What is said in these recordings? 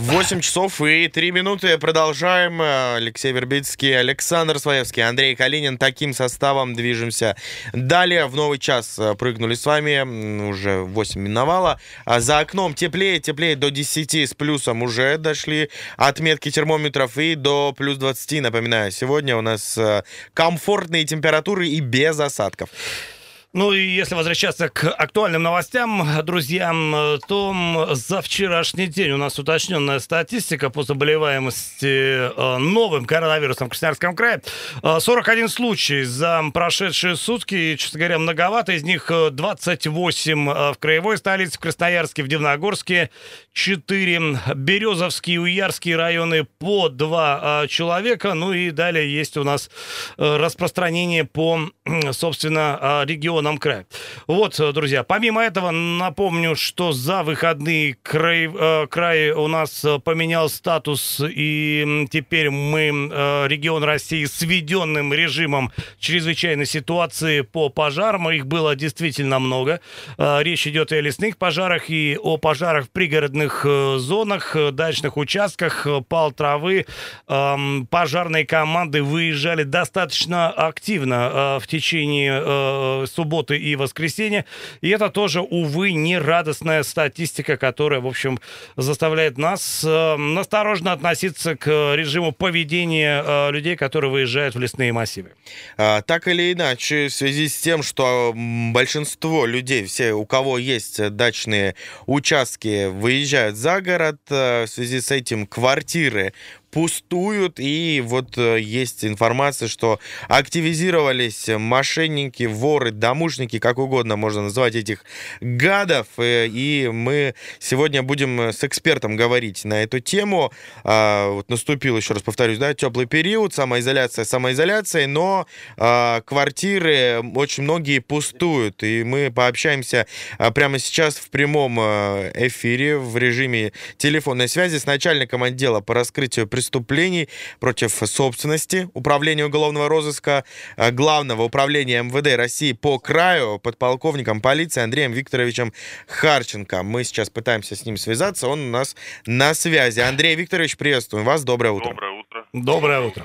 8 часов и 3 минуты. Продолжаем. Алексей Вербицкий, Александр Своевский, Андрей Калинин. Таким составом движемся далее. В новый час прыгнули с вами. Уже 8 миновало. А за окном теплее, теплее до 10 с плюсом. Уже дошли отметки термометров и до плюс 20. Напоминаю, сегодня у нас э, комфортные температуры и без осадков. Ну и если возвращаться к актуальным новостям, друзья, то за вчерашний день у нас уточненная статистика по заболеваемости э, новым коронавирусом в Красноярском крае. 41 э, случай за прошедшие сутки, честно говоря, многовато. Из них 28 э, в краевой столице, в Красноярске, в Дивногорске, 4 Березовские, Уярские районы по 2 человека. Ну и далее есть у нас распространение по, собственно, региону регионам края. Вот, э, друзья, помимо этого, напомню, что за выходные край, э, край у нас э, поменял статус, и теперь мы регион России с введенным режимом чрезвычайной ситуации по пожарам. Их было действительно много. Речь идет и о лесных пожарах, и о пожарах в пригородных зонах, дачных участках, пал травы. Эм, пожарные команды выезжали достаточно активно в течение субботы субботы и воскресенья. И это тоже, увы, не радостная статистика, которая, в общем, заставляет нас э, насторожно относиться к режиму поведения э, людей, которые выезжают в лесные массивы. А, так или иначе, в связи с тем, что большинство людей, все, у кого есть дачные участки, выезжают за город, э, в связи с этим квартиры пустуют, и вот э, есть информация, что активизировались мошенники, воры, домушники, как угодно можно назвать этих гадов, э, и мы сегодня будем с экспертом говорить на эту тему. А, вот наступил, еще раз повторюсь, да, теплый период, самоизоляция, самоизоляция, но а, квартиры очень многие пустуют, и мы пообщаемся а, прямо сейчас в прямом эфире в режиме телефонной связи с начальником отдела по раскрытию преступлений против собственности Управления уголовного розыска э, Главного управления МВД России по краю подполковником полиции Андреем Викторовичем Харченко. Мы сейчас пытаемся с ним связаться, он у нас на связи. Андрей Викторович, приветствуем вас, доброе утро. Доброе. Доброе утро.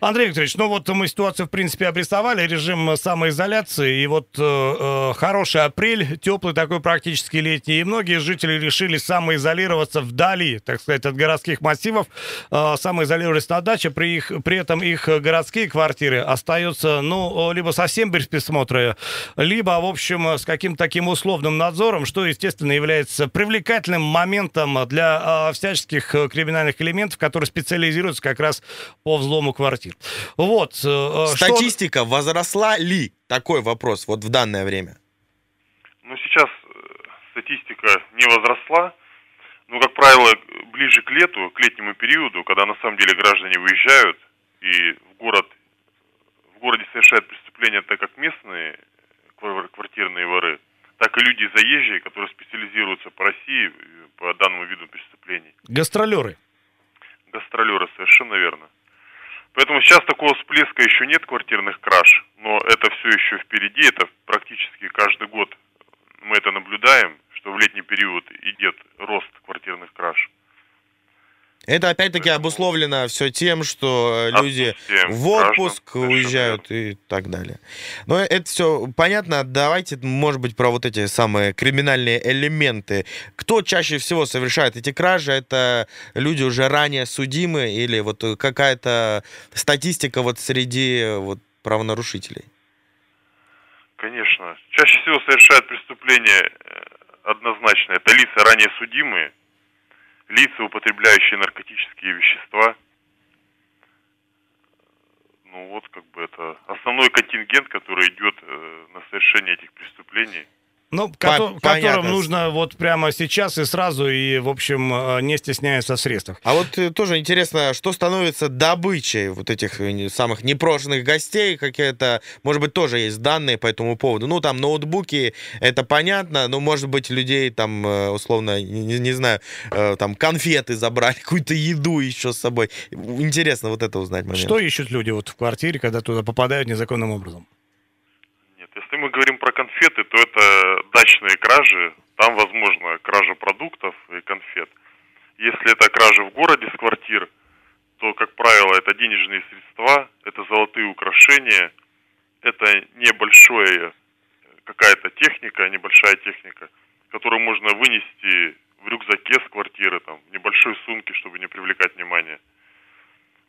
Андрей Викторович, ну вот мы ситуацию, в принципе, обрисовали, режим самоизоляции, и вот э, э, хороший апрель, теплый такой практически летний, и многие жители решили самоизолироваться вдали, так сказать, от городских массивов, э, самоизолировались на даче, при, их, при этом их городские квартиры остаются, ну, либо совсем без присмотра, либо, в общем, с каким-то таким условным надзором, что, естественно, является привлекательным моментом для э, всяческих криминальных элементов, которые специализируются как раз по взлому квартир. Вот. Э, э, Статистика что... возросла ли? Такой вопрос вот в данное время. Ну, сейчас э, статистика не возросла. Ну, как правило, ближе к лету, к летнему периоду, когда на самом деле граждане выезжают и в город, в городе совершают преступления так как местные квартирные воры, так и люди заезжие, которые специализируются по России по данному виду преступлений. Гастролеры гастролеры, совершенно верно. Поэтому сейчас такого всплеска еще нет квартирных краж, но это все еще впереди, это практически каждый год мы это наблюдаем, что в летний период идет рост квартирных краж. Это опять-таки обусловлено все тем, что люди в отпуск уезжают и так далее. Но это все понятно. Давайте, может быть, про вот эти самые криминальные элементы. Кто чаще всего совершает эти кражи? Это люди уже ранее судимы или вот какая-то статистика вот среди вот правонарушителей? Конечно. Чаще всего совершают преступления э, однозначно. Это лица ранее судимые, лица, употребляющие наркотические вещества. Ну вот, как бы это основной контингент, который идет э, на совершение этих преступлений. Ну, ко- которым нужно вот прямо сейчас и сразу, и, в общем, э, не стесняются в средствах. А вот э, тоже интересно, что становится добычей вот этих э, самых непрошенных гостей? Какие-то, может быть, тоже есть данные по этому поводу? Ну, там, ноутбуки, это понятно, но, может быть, людей там, условно, не, не знаю, там, конфеты забрали, какую-то еду еще с собой. Интересно вот это узнать момент. Что ищут люди вот в квартире, когда туда попадают незаконным образом? Если мы говорим про конфеты, то это дачные кражи. Там возможно кража продуктов и конфет. Если это кража в городе с квартир, то, как правило, это денежные средства, это золотые украшения, это небольшое какая-то техника, небольшая техника, которую можно вынести в рюкзаке с квартиры, там, в небольшой сумке, чтобы не привлекать внимание.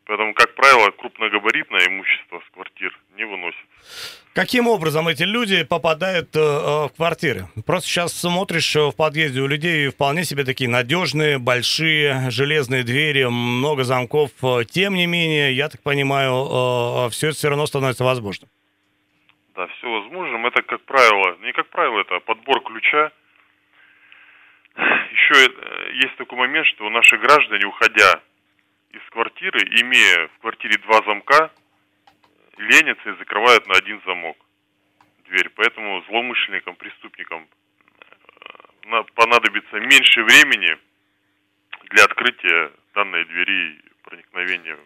Поэтому, как правило, крупногабаритное имущество с квартир не выносится. Каким образом эти люди попадают э, э в квартиры? Просто сейчас смотришь э, в подъезде у людей вполне себе такие надежные, большие, железные двери, много замков. Э, тем не менее, я так понимаю, э, все это все равно становится возможным. Да, все возможным. Это, как правило, не как правило, это подбор ключа. Еще есть такой момент, что наши граждане, уходя из квартиры, имея в квартире два замка, ленятся и закрывают на один замок дверь. Поэтому злоумышленникам, преступникам э, понадобится меньше времени для открытия данной двери проникновения.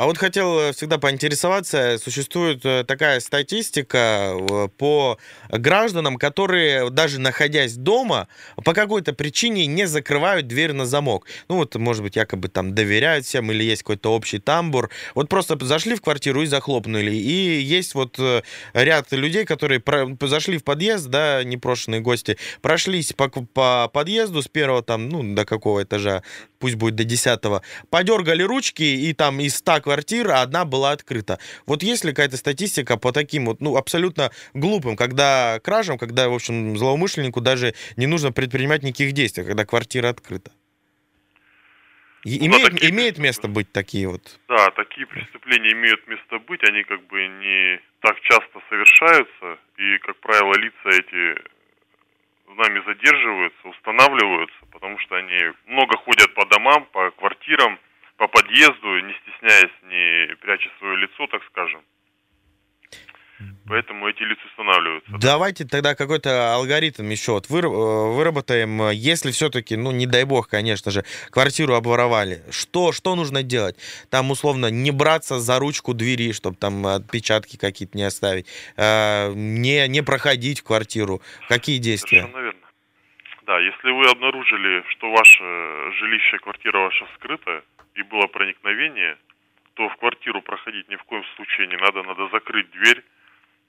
А вот хотел э, всегда поинтересоваться, существует э, такая статистика э, по гражданам, которые даже находясь дома, по какой-то причине не закрывают дверь на замок. Ну вот, может быть, якобы там доверяют всем или есть какой-то общий тамбур. Вот просто зашли в квартиру и захлопнули. И есть вот ряд людей, которые зашли в подъезд, да, непрошенные гости, прошлись по, по подъезду с первого там, ну, до какого этажа, пусть будет до десятого, подергали ручки и там из 100 квартир, а одна была открыта. Вот есть ли какая-то статистика по таким вот, ну, абсолютно глупым, когда кражам, когда, в общем, злоумышленнику даже не нужно предпринимать никаких действий, когда квартира открыта? Ну, имеет, такие... имеет место быть такие вот? Да, такие преступления имеют место быть, они как бы не так часто совершаются, и, как правило, лица эти нами задерживаются, устанавливаются, потому что они много ходят по домам, по квартирам, по подъезду, не стесняясь, не пряча свое лицо, так скажем. Поэтому эти лица устанавливаются. Давайте тогда какой-то алгоритм еще вот э, выработаем. Если все-таки, ну, не дай бог, конечно же, квартиру обворовали, что, что нужно делать? Там, условно, не браться за ручку двери, чтобы там отпечатки какие-то не оставить, э, не, не проходить в квартиру. Какие действия? Совершенно верно. Да, если вы обнаружили, что ваше жилище, квартира ваша скрыта, и было проникновение, то в квартиру проходить ни в коем случае не надо, надо закрыть дверь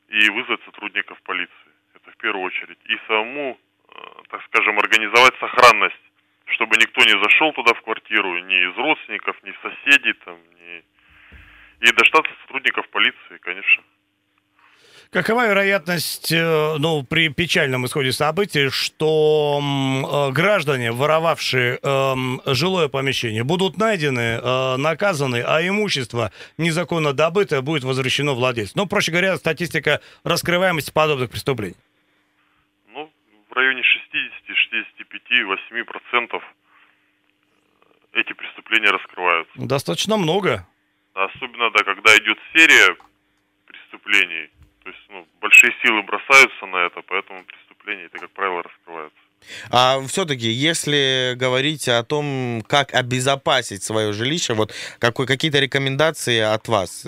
и вызвать сотрудников полиции. Это в первую очередь. И самому, э, так скажем, организовать сохранность, чтобы никто не зашел туда в квартиру, ни из родственников, ни соседей, там, ни... и дождаться сотрудников полиции, конечно. Какова вероятность, э, ну, при печальном исходе событий, что э, граждане, воровавшие э, жилое помещение, будут найдены, э, наказаны, а имущество незаконно добытое будет возвращено владельцу? Ну, проще говоря, статистика раскрываемости подобных преступлений. Ну, в районе 60, 65, 8 процентов эти преступления раскрываются. Достаточно много. Особенно, да, когда идет серия преступлений – то есть ну, большие силы бросаются на это, поэтому преступления это, как правило, раскрываются. А все-таки, если говорить о том, как обезопасить свое жилище, вот какой, какие-то рекомендации от вас,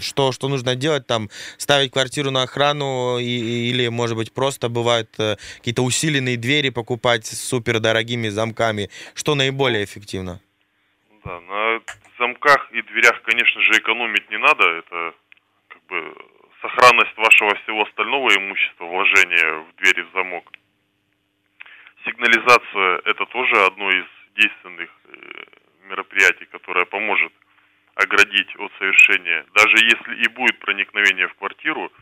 что, что нужно делать, там, ставить квартиру на охрану и, или, может быть, просто бывают э, какие-то усиленные двери покупать с супердорогими замками, что наиболее эффективно? Да, на замках и дверях, конечно же, экономить не надо, это как бы сохранность вашего всего остального имущества, вложения в двери в замок. Сигнализация – это тоже одно из действенных э, мероприятий, которое поможет оградить от совершения. Даже если и будет проникновение в квартиру,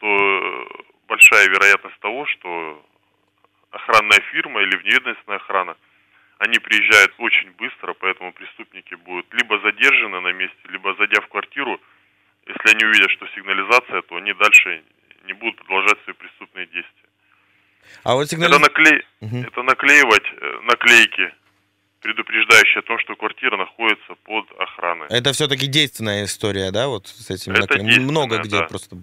то э, большая вероятность того, что охранная фирма или вневедомственная охрана, они приезжают очень быстро, поэтому преступники будут либо задержаны на месте, либо зайдя в квартиру – если они увидят, что сигнализация, то они дальше не будут продолжать свои преступные действия. А вот Это, сигнализация... наклей... Мгм. это наклеивать э, наклейки, предупреждающие о том, что квартира находится под охраной. Это все-таки действенная история, да, вот с этим Это действенная, Много где да. просто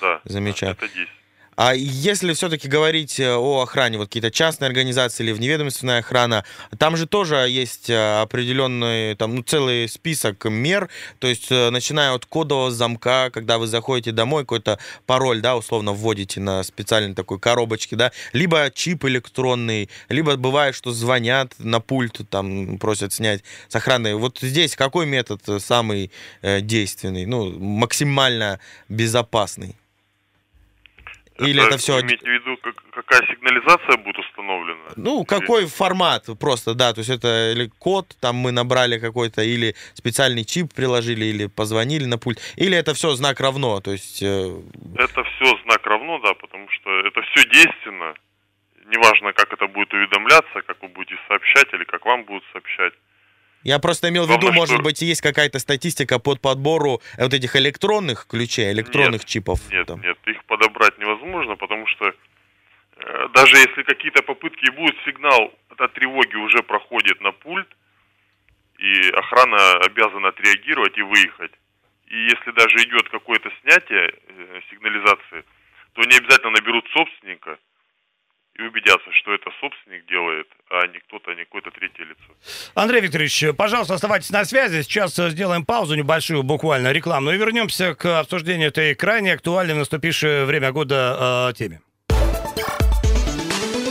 Да, замечаю. это действие. А если все-таки говорить э, о охране, вот какие-то частные организации или вневедомственная охрана, там же тоже есть э, определенный, там, ну, целый список мер, то есть э, начиная от кодового замка, когда вы заходите домой, какой-то пароль, да, условно вводите на специальной такой коробочке, да, либо чип электронный, либо бывает, что звонят на пульт, там, просят снять с охраны. Вот здесь какой метод самый действенный, ну, максимально безопасный? Или это все Вы имеете в виду, как- какая сигнализация будет установлена? Ну, какой формат просто, да, то есть это или код, там мы набрали какой-то, или специальный чип приложили, или позвонили на пульт, или это все знак равно, то есть... э, Это все знак равно, да, потому что это все действенно. Неважно, как это будет уведомляться, как вы будете сообщать или как вам будут сообщать. Я просто имел в виду, Главное, может что- быть, есть какая-то статистика под подбору вот этих электронных ключей, электронных Нет, чипов. Нет, там. нет, их подобрать невозможно, потому что э, даже если какие-то попытки будут, сигнал от тревоги уже проходит на пульт, и охрана обязана отреагировать и выехать. И если даже идет какое-то снятие э, сигнализации, то они обязательно наберут собственника и убедятся, что это собственник делает, а не кто-то, не какое-то третье лицо. Андрей Викторович, пожалуйста, оставайтесь на связи. Сейчас э, сделаем паузу небольшую, буквально рекламную, и вернемся к обсуждению этой крайне актуальной в наступившее время года э, теме.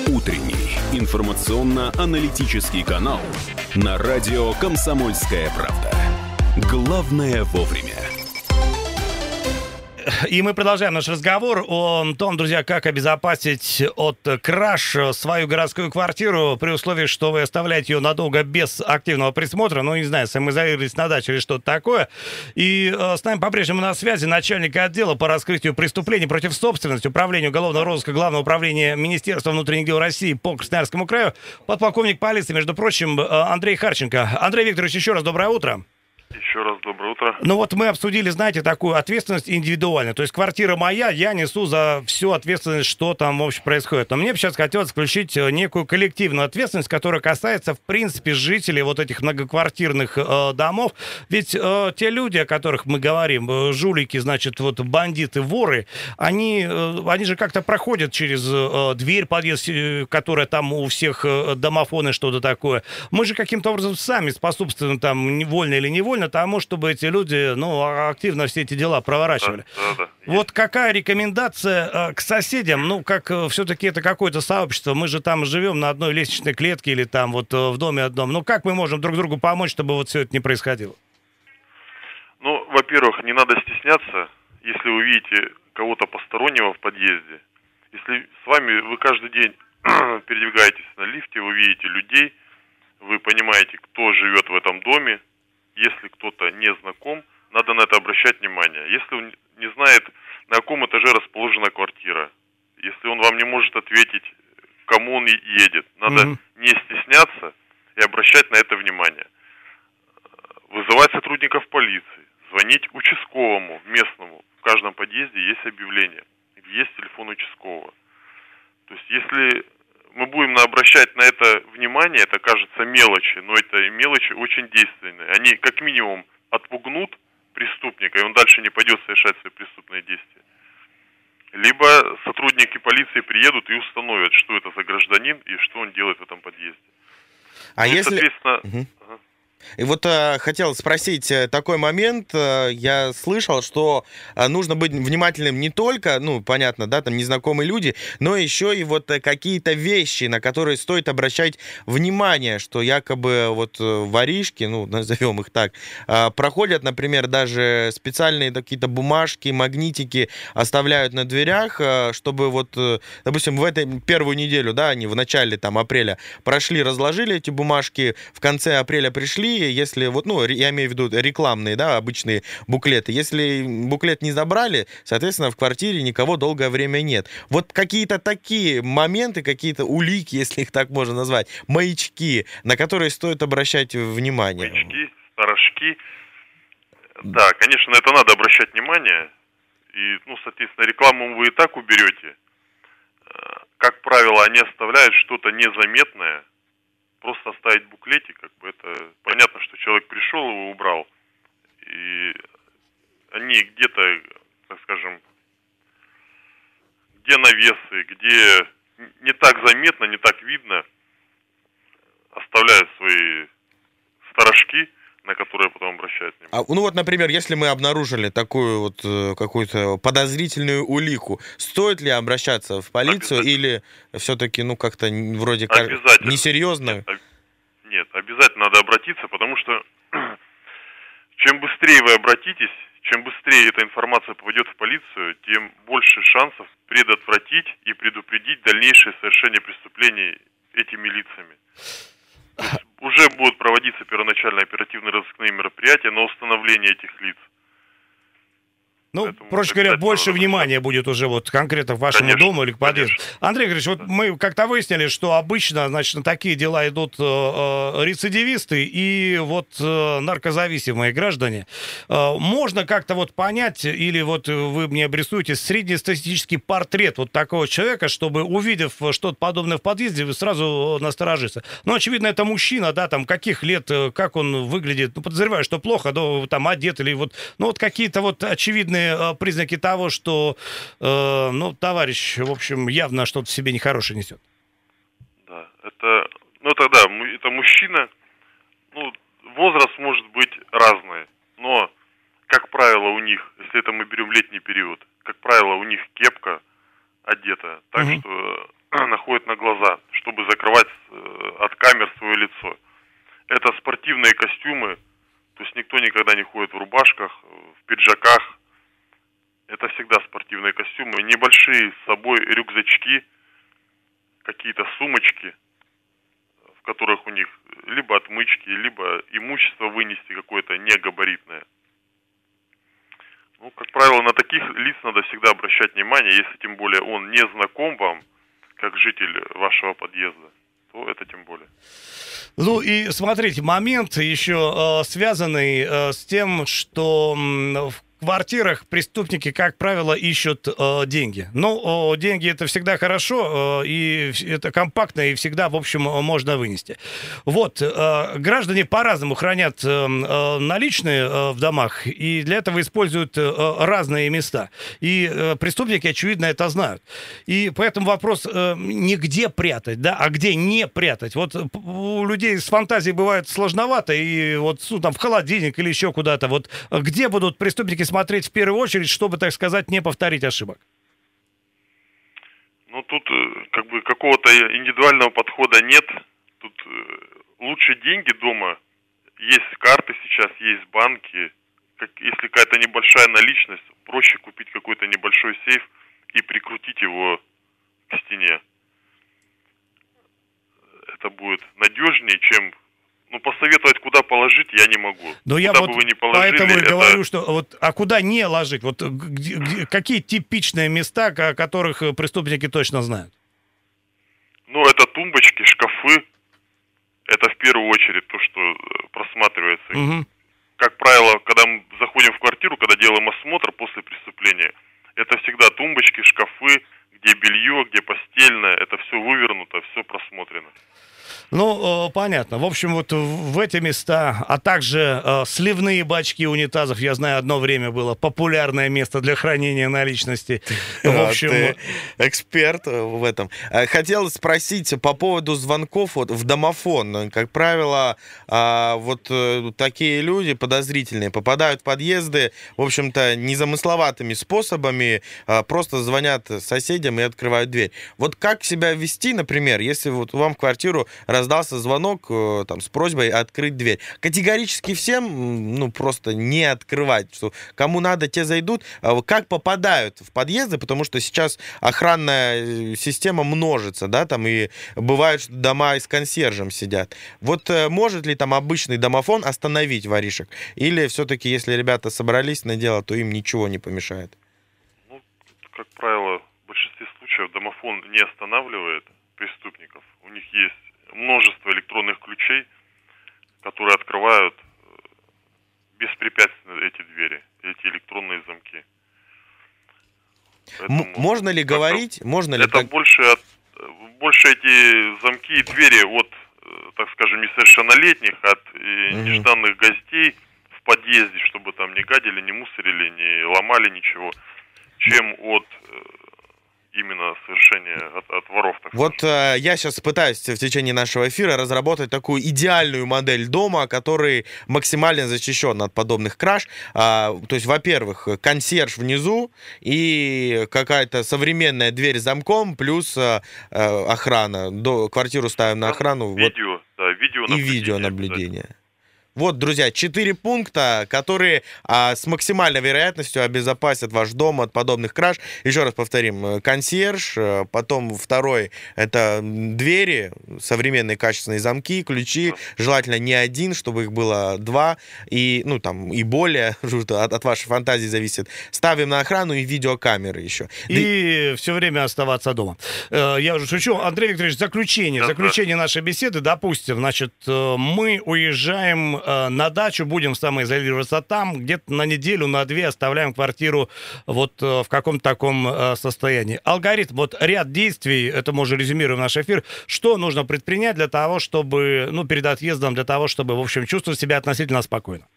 Утренний информационно-аналитический канал на радио «Комсомольская правда». Главное вовремя. И мы продолжаем наш разговор о том, друзья, как обезопасить от краж свою городскую квартиру при условии, что вы оставляете ее надолго без активного присмотра. Ну, не знаю, самоизолировались на даче или что-то такое. И э, с нами по-прежнему на связи начальник отдела по раскрытию преступлений против собственности Управления уголовного розыска Главного управления Министерства внутренних дел России по Красноярскому краю, подполковник полиции, между прочим, э, Андрей Харченко. Андрей Викторович, еще раз доброе утро. Еще раз доброе утро. Ну вот мы обсудили, знаете, такую ответственность индивидуально. То есть квартира моя, я несу за всю ответственность, что там вообще происходит. Но мне бы сейчас хотелось включить э, некую коллективную ответственность, которая касается, в принципе, жителей вот этих многоквартирных э, домов. Ведь э, те люди, о которых мы говорим, э, жулики, значит, вот бандиты, воры, они, э, они же как-то проходят через э, дверь подъезд, э, которая там у всех э, домофоны, что-то такое. Мы же каким-то образом сами способствуем там, невольно или невольно, тому, чтобы эти люди, ну, активно все эти дела проворачивали. Да, да, да. Вот какая рекомендация э, к соседям? Ну, как все-таки это какое-то сообщество. Мы же там живем на одной лестничной клетке или там вот э, в доме одном. Ну, как мы можем друг другу помочь, чтобы вот все это не происходило? Ну, во-первых, не надо стесняться, если вы видите кого-то постороннего в подъезде. Если с вами вы каждый день передвигаетесь на лифте, вы видите людей, вы понимаете, кто живет в этом доме. Если кто-то не знаком, надо на это обращать внимание. Если он не знает, на каком этаже расположена квартира, если он вам не может ответить, кому он едет, надо Мгм. не стесняться и обращать на это внимание. Вызывать сотрудников полиции, звонить участковому местному. В каждом подъезде есть объявление, есть телефон участкового. То есть если мы будем обращать на это внимание, это кажется мелочи, но это мелочи очень действенные. Они как минимум отпугнут преступника, и он дальше не пойдет совершать свои преступные действия. Либо сотрудники полиции приедут и установят, что это за гражданин и что он делает в этом подъезде. А Ну, если... Соответственно, ага. И вот э, хотел спросить э, такой момент. э, я слышал, что э, нужно быть внимательным не только, ну, понятно, да, там незнакомые люди, но еще и вот э, какие-то вещи, на которые стоит обращать внимание, что якобы вот э, воришки, ну, назовем их так, э, проходят, например, даже специальные какие-то бумажки, магнитики оставляют на дверях, э, чтобы вот, э, допустим, в этой первую неделю, да, они в начале там апреля прошли, разложили эти бумажки, в конце апреля пришли, если вот, ну, я имею в виду рекламные, да, обычные буклеты, если буклет не забрали, соответственно, в квартире никого долгое время нет. Вот какие-то такие моменты, какие-то улики, если их так можно назвать, маячки, на которые стоит обращать внимание. маячки, сторожки. Да, конечно, это надо обращать внимание. И, ну, соответственно, рекламу вы и так уберете. Э, как правило, они оставляют что-то незаметное, просто оставить буклетик, как бы это понятно, что человек пришел, его убрал, и они где-то, так скажем, где навесы, где не так заметно, не так видно, оставляют свои сторожки, на которые потом обращают внимание. А, ну вот, например, если мы обнаружили такую вот э, какую-то подозрительную улику, стоит ли обращаться в полицию или все-таки, ну, как-то вроде как несерьезно? Нет, об- Нет, обязательно надо обратиться, потому что чем быстрее вы обратитесь, чем быстрее эта информация попадет в полицию, тем больше шансов предотвратить и предупредить дальнейшее совершение преступлений этими лицами. Уже будут проводиться первоначальные оперативные разыскные мероприятия на установление этих лиц. Ну, Поэтому проще говоря, больше надо внимания будет уже вот конкретно к вашему Конечно, дому или к подъезду. конечно. Андрей Григорьевич, вот мы как-то выяснили, что обычно, значит, на такие дела идут э, э, рецидивисты и вот э, наркозависимые граждане. Э, можно как-то вот понять, или вот вы мне обрисуете среднестатистический портрет вот такого человека, чтобы, увидев что-то подобное в подъезде, вы сразу насторожиться. Ну, очевидно, это мужчина, да, там, каких лет, э, как он выглядит, ну, подозреваю, что плохо, да, там, одет или вот, ну, вот какие-то вот очевидные э, признаки того, что, э, ну, товарищ, в общем, явно что-то в себе нехорошее несет. Да, это, ну тогда, это мужчина, ну, возраст может быть разный, но, как правило, у них, если это мы берем летний период, как правило, у них кепка одета, так Мгм. что э, находит на глаза, чтобы закрывать э, от камер свое лицо. Это спортивные костюмы, то есть никто никогда не ходит в рубашках, в пиджаках. Это всегда спортивные костюмы, небольшие с собой рюкзачки, какие-то сумочки, в которых у них либо отмычки, либо имущество вынести какое-то негабаритное. Ну, как правило, на таких лиц надо всегда обращать внимание, если тем более он не знаком вам, как житель вашего подъезда, то это тем более. Ну и смотрите, момент еще э, связанный э, с тем, что м, в квартирах преступники, как правило, ищут э, деньги. Ну, э, деньги это всегда хорошо, э, и это компактно, и всегда, в общем, э, можно вынести. Вот, э, граждане по-разному хранят э, э, наличные э, в домах, и для этого используют э, разные места. И э, преступники, очевидно, это знают. И поэтому вопрос э, не где прятать, да, а где не прятать. Вот э, у людей с фантазией бывает сложновато, и вот ну, там в холодильник или еще куда-то. Вот где будут преступники смотреть в первую очередь, чтобы, так сказать, не повторить ошибок? Ну, тут э, как бы какого-то индивидуального подхода нет. Тут э, лучше деньги дома. Есть карты сейчас, есть банки. Как, если какая-то небольшая наличность, проще купить какой-то небольшой сейф и прикрутить его к стене. Это будет надежнее, чем... Ну, посоветовать, куда положить, я не могу. Но я куда вот бы вы ни положили, поэтому и это- говорю, что вот, а куда не ложить? Вот где- где- какие типичные места, о которых э, преступники точно знают? Ну, это тумбочки, шкафы. Это в первую очередь то, что э, просматривается. Мгм. Как правило, когда мы заходим в квартиру, когда делаем осмотр после преступления, это всегда тумбочки, шкафы, где белье, где постельное, это все вывернуто, все просмотрено. Ну, э, понятно. В общем, вот в эти места, а также э, сливные бачки унитазов, я знаю, одно время было популярное место для хранения наличности. В А, общем, ты эксперт в этом. Хотел спросить по поводу звонков вот в домофон. Как правило, а, вот э, такие люди подозрительные попадают в подъезды, в общем-то, незамысловатыми способами, а, просто звонят соседям и открывают дверь. Вот как себя вести, например, если вот вам в квартиру раздался звонок э, там, с просьбой открыть дверь. Категорически всем ну, просто не открывать. Что кому надо, те зайдут. А Как попадают в подъезды, потому что сейчас охранная э, система множится, да, там и бывает, что дома с консьержем сидят. Вот э, может ли там обычный домофон остановить воришек? Или все-таки, если ребята собрались на дело, то им ничего не помешает? Ну, как правило, в большинстве случаев домофон не останавливает преступников. У них есть множество электронных ключей, которые открывают э, беспрепятственно эти двери, эти электронные замки. М- можно ли говорить, можно ли Это так- больше от, больше эти замки и двери от, э, так скажем, несовершеннолетних, от Мгм. нежданных гостей в подъезде, чтобы там не гадили, не мусорили, не ломали ничего, чем от именно совершения от, от воров. Так Вот э, я сейчас пытаюсь в течение нашего эфира разработать такую идеальную модель дома, который максимально защищен от подобных краж. А, то есть, во-первых, консьерж внизу и какая-то современная дверь с замком, плюс э, э, охрана. До, квартиру ставим на охрану. вот, видео, да, видео и видеонаблюдение. Вот, друзья, четыре пункта, которые а, с максимальной вероятностью обезопасят ваш дом от подобных краж. Еще раз повторим, э, консьерж, э, потом второй это двери, современные качественные замки, ключи, желательно не один, чтобы их было два, и, ну, там, и более, от, от вашей фантазии зависит. Ставим на охрану и видеокамеры еще. Да и- И все время оставаться дома. Э, Я уже шучу. Андрей Викторович, заключение. Да, да. Заключение нашей беседы. Допустим, значит, мы уезжаем э, на дачу, будем самоизолироваться там, где-то на неделю, на две оставляем квартиру вот э, в каком-то таком э, состоянии. Алгоритм, вот ряд действий, это мы уже резюмируем наш эфир, что нужно предпринять для того, чтобы, ну, перед отъездом, для того, чтобы, в общем, чувствовать себя относительно спокойно?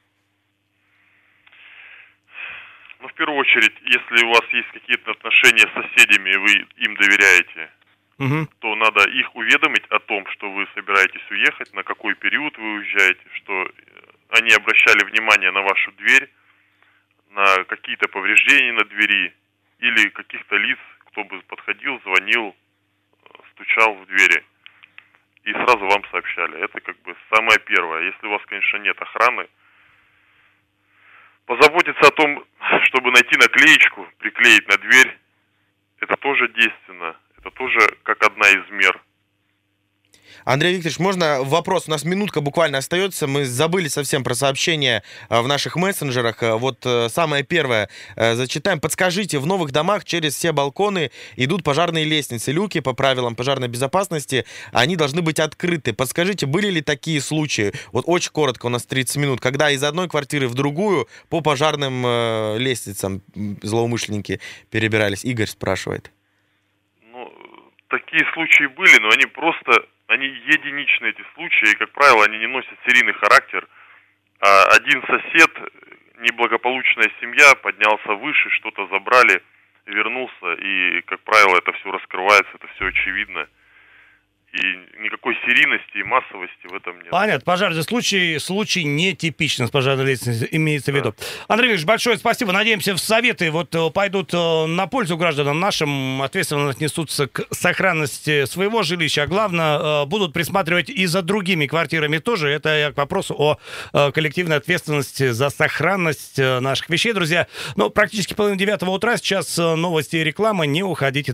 Ну, в первую очередь, если у вас есть какие-то отношения с соседями, и вы им доверяете, Мгм. то надо их уведомить о том, что вы собираетесь уехать, на какой период вы уезжаете, что э, они обращали внимание на вашу дверь, на какие-то повреждения на двери или каких-то лиц, кто бы подходил, звонил, э, стучал в двери. И сразу вам сообщали. Это как бы самое первое. Если у вас, конечно, нет охраны, позаботиться о том, чтобы найти наклеечку, приклеить на дверь, это тоже действенно. Это тоже как одна из мер. Андрей Викторович, можно вопрос? У нас минутка буквально остается. Мы забыли совсем про сообщения э, в наших мессенджерах. Э, Вот э, самое первое зачитаем. Подскажите, в новых домах через все балконы идут пожарные лестницы, люки по правилам пожарной безопасности, они должны быть открыты. Подскажите, были ли такие случаи? Вот очень коротко, у нас 30 минут, когда из одной квартиры в другую по пожарным лестницам злоумышленники перебирались. Игорь спрашивает. Такие случаи были, но они просто, они единичные, эти случаи, и, как правило, они не носят серийный характер. А один сосед, неблагополучная семья, поднялся выше, что-то забрали, вернулся, и, как правило, это все раскрывается, это все очевидно. И никакой серийности и массовости в этом нет. Понятно. Пожарный случай, случай нетипичный с пожарной лестницей, имеется в виду. Андрей Викторович, большое спасибо. Надеемся, в советы вот э, пойдут э, на пользу гражданам нашим, ответственно отнесутся к сохранности своего жилища, а главное, э, будут присматривать и за другими квартирами тоже. Это я к вопросу о коллективной ответственности за сохранность наших вещей, друзья. Ну, практически половина девятого утра, сейчас новости и реклама, не уходите